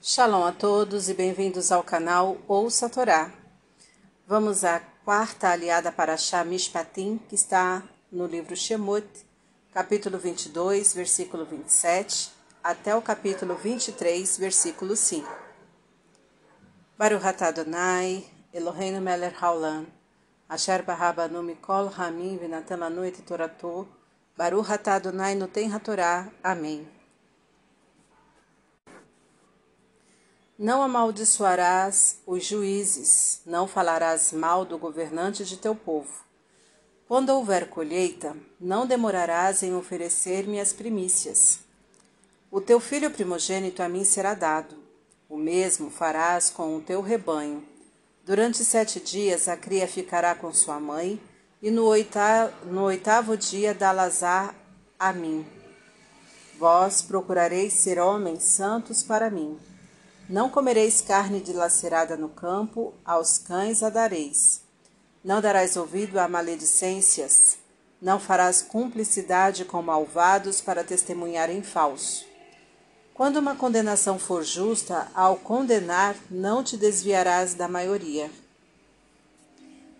Shalom a todos e bem-vindos ao canal Ouça Torá. Vamos à quarta aliada para Shah Mishpatim, que está no livro Shemot, capítulo 22, versículo 27, até o capítulo 23, versículo 5. Baruch Adonai, Eloheinu Meler Haolam, Asher Barabanu Mikol Hamim Venatan Lanu Et Torato, Baruch Adonai Noten HaTorá. Amém. Não amaldiçoarás os juízes, não falarás mal do governante de teu povo. Quando houver colheita, não demorarás em oferecer-me as primícias. O teu filho primogênito a mim será dado. O mesmo farás com o teu rebanho. Durante sete dias a cria ficará com sua mãe, e no oitavo, no oitavo dia dá-las-á a mim. Vós procurareis ser homens santos para mim. Não comereis carne dilacerada no campo, aos cães a dareis. Não darás ouvido a maledicências, não farás cumplicidade com malvados para testemunhar em falso. Quando uma condenação for justa, ao condenar, não te desviarás da maioria.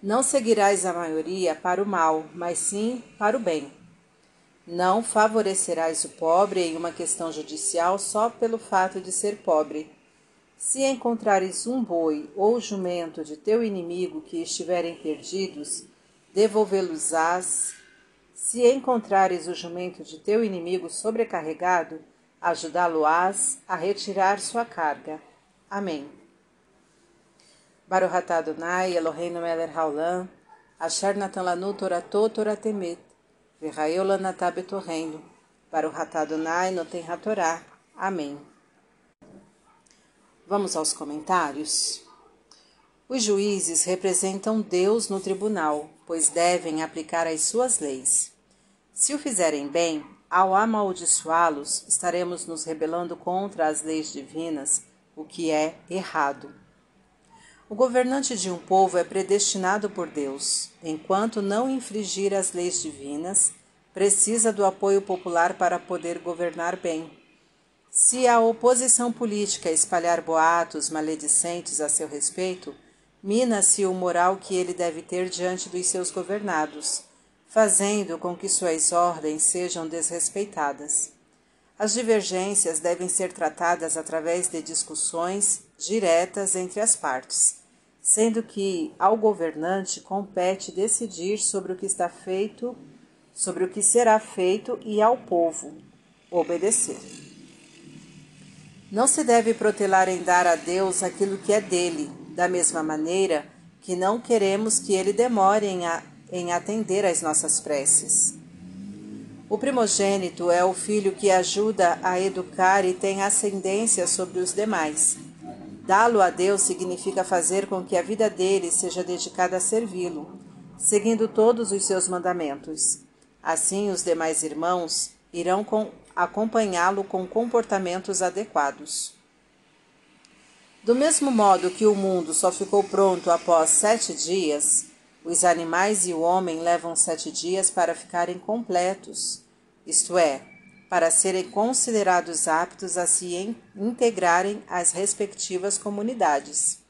Não seguirás a maioria para o mal, mas sim para o bem. Não favorecerás o pobre em uma questão judicial só pelo fato de ser pobre se encontrares um boi ou jumento de teu inimigo que estiverem perdidos, devolvê-los-ás. Se encontrares o jumento de teu inimigo sobrecarregado, ajudá-lo-ás a retirar sua carga. Amém. Baruch Adonai Eloheinu melech haolam, asher natan lanu torato toratemet, v'ra'eu lanatá betorrendo, Baruch Adonai noten hatorá. Amém. Vamos aos comentários. Os juízes representam Deus no tribunal, pois devem aplicar as suas leis. Se o fizerem bem, ao amaldiçoá-los, estaremos nos rebelando contra as leis divinas, o que é errado. O governante de um povo é predestinado por Deus. Enquanto não infringir as leis divinas, precisa do apoio popular para poder governar bem. Se a oposição política espalhar boatos maledicentes a seu respeito, mina-se o moral que ele deve ter diante dos seus governados, fazendo com que suas ordens sejam desrespeitadas. As divergências devem ser tratadas através de discussões diretas entre as partes, sendo que ao governante compete decidir sobre o que está feito, sobre o que será feito e ao povo obedecer. Não se deve protelar em dar a Deus aquilo que é dele, da mesma maneira que não queremos que ele demore em, a, em atender às nossas preces. O primogênito é o filho que ajuda a educar e tem ascendência sobre os demais. Dá-lo a Deus significa fazer com que a vida dele seja dedicada a servi-lo, seguindo todos os seus mandamentos. Assim, os demais irmãos irão com acompanhá-lo com comportamentos adequados. Do mesmo modo que o mundo só ficou pronto após sete dias, os animais e o homem levam sete dias para ficarem completos, isto é, para serem considerados aptos a se integrarem às respectivas comunidades.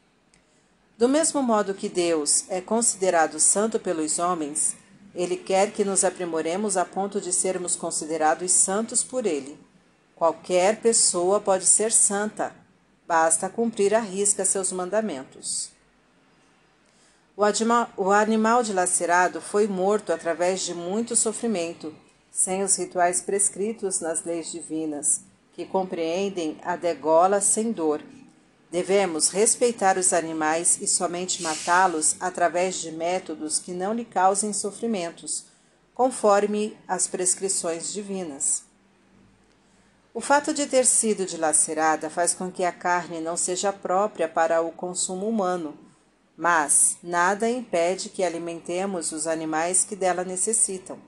Do mesmo modo que Deus é considerado santo pelos homens, ele quer que nos aprimoremos a ponto de sermos considerados santos por Ele. Qualquer pessoa pode ser santa, basta cumprir à risca seus mandamentos. O, o animal dilacerado foi morto através de muito sofrimento, sem os rituais prescritos nas leis divinas, que compreendem a degola sem dor Devemos respeitar os animais e somente matá-los através de métodos que não lhe causem sofrimentos, conforme as prescrições divinas. O fato de ter sido dilacerada faz com que a carne não seja própria para o consumo humano, mas nada impede que alimentemos os animais que dela necessitam.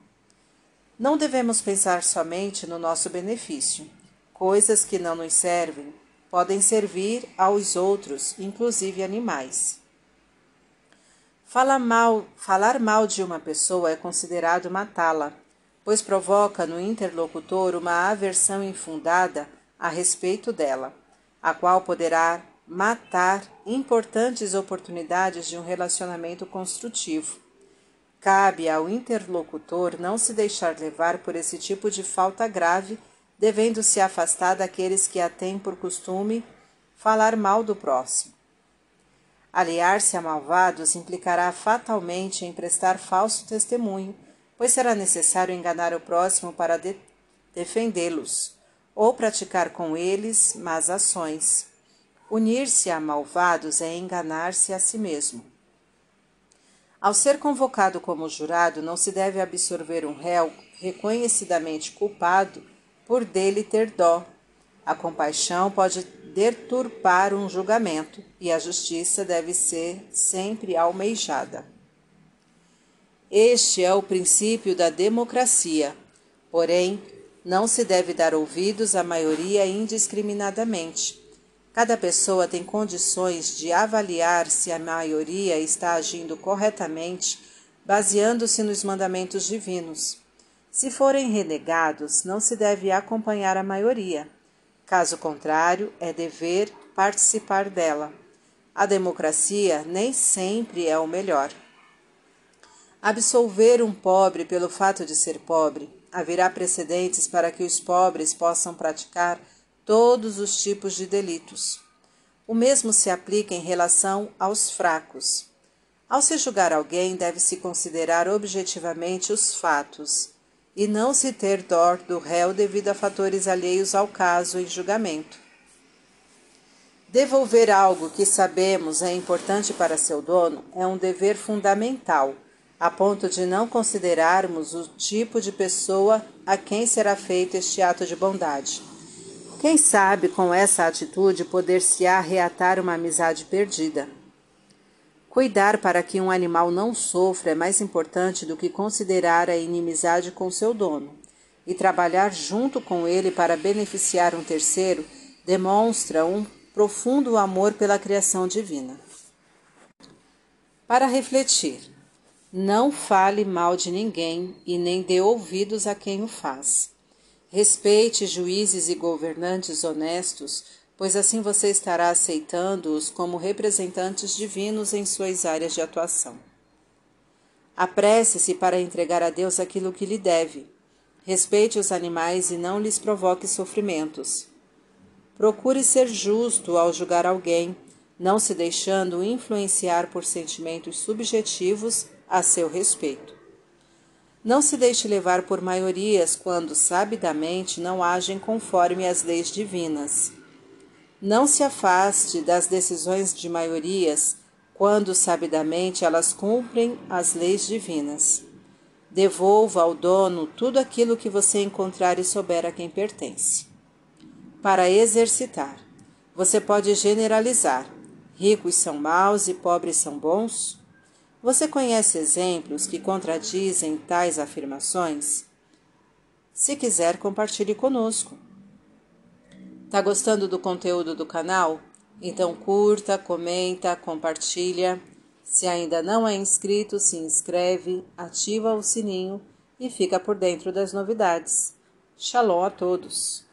Não devemos pensar somente no nosso benefício. Coisas que não nos servem podem servir aos outros, inclusive animais. Falar mal, falar mal de uma pessoa é considerado matá-la, pois provoca no interlocutor uma aversão infundada a respeito dela. a qual poderá matar importantes oportunidades de um relacionamento construtivo. Cabe ao interlocutor não se deixar levar por esse tipo de falta grave, devendo se afastar daqueles que a têm por costume falar mal do próximo. Aliar-se a malvados implicará fatalmente em prestar falso testemunho, pois será necessário enganar o próximo para de defendê-los, ou praticar com eles más ações. Unir-se a malvados é enganar-se a si mesmo. Ao ser convocado como jurado, não se deve absorver um réu reconhecidamente culpado por dele ter dó. A compaixão pode deturpar um julgamento e a justiça deve ser sempre almejada. Este é o princípio da democracia, porém, não se deve dar ouvidos à maioria indiscriminadamente Cada pessoa tem condições de avaliar se a maioria está agindo corretamente, baseando-se nos mandamentos divinos. Se forem renegados, não se deve acompanhar a maioria. Caso contrário, é dever participar dela. A democracia nem sempre é o melhor. Absolver um pobre pelo fato de ser pobre haverá precedentes para que os pobres possam praticar todos os tipos de delitos. O mesmo se aplica em relação aos fracos. Ao se julgar alguém, deve-se considerar objetivamente os fatos e não se ter dó do réu devido a fatores alheios ao caso em julgamento. Devolver algo que sabemos é importante para seu dono é um dever fundamental, a ponto de não considerarmos o tipo de pessoa a quem será feito este ato de bondade. Quem sabe com essa atitude poder-se-á reatar uma amizade perdida. Cuidar para que um animal não sofra é mais importante do que considerar a inimizade com seu dono, e trabalhar junto com ele para beneficiar um terceiro demonstra um profundo amor pela criação divina. Para refletir, não fale mal de ninguém e nem dê ouvidos a quem o faz. Respeite juízes e governantes honestos, pois assim você estará aceitando-os como representantes divinos em suas áreas de atuação. Apresse-se para entregar a Deus aquilo que lhe deve. Respeite os animais e não lhes provoque sofrimentos. Procure ser justo ao julgar alguém, não se deixando influenciar por sentimentos subjetivos a seu respeito. Não se deixe levar por maiorias quando sabidamente não agem conforme as leis divinas. Não se afaste das decisões de maiorias quando sabidamente elas cumprem as leis divinas. Devolva ao dono tudo aquilo que você encontrar e souber a quem pertence. Para exercitar, você pode generalizar: ricos são maus e pobres são bons? Você conhece exemplos que contradizem tais afirmações? Se quiser, compartilhe conosco. Tá gostando do conteúdo do canal? Então curta, comenta, compartilha. Se ainda não é inscrito, se inscreve, ativa o sininho e fica por dentro das novidades. Shalom a todos!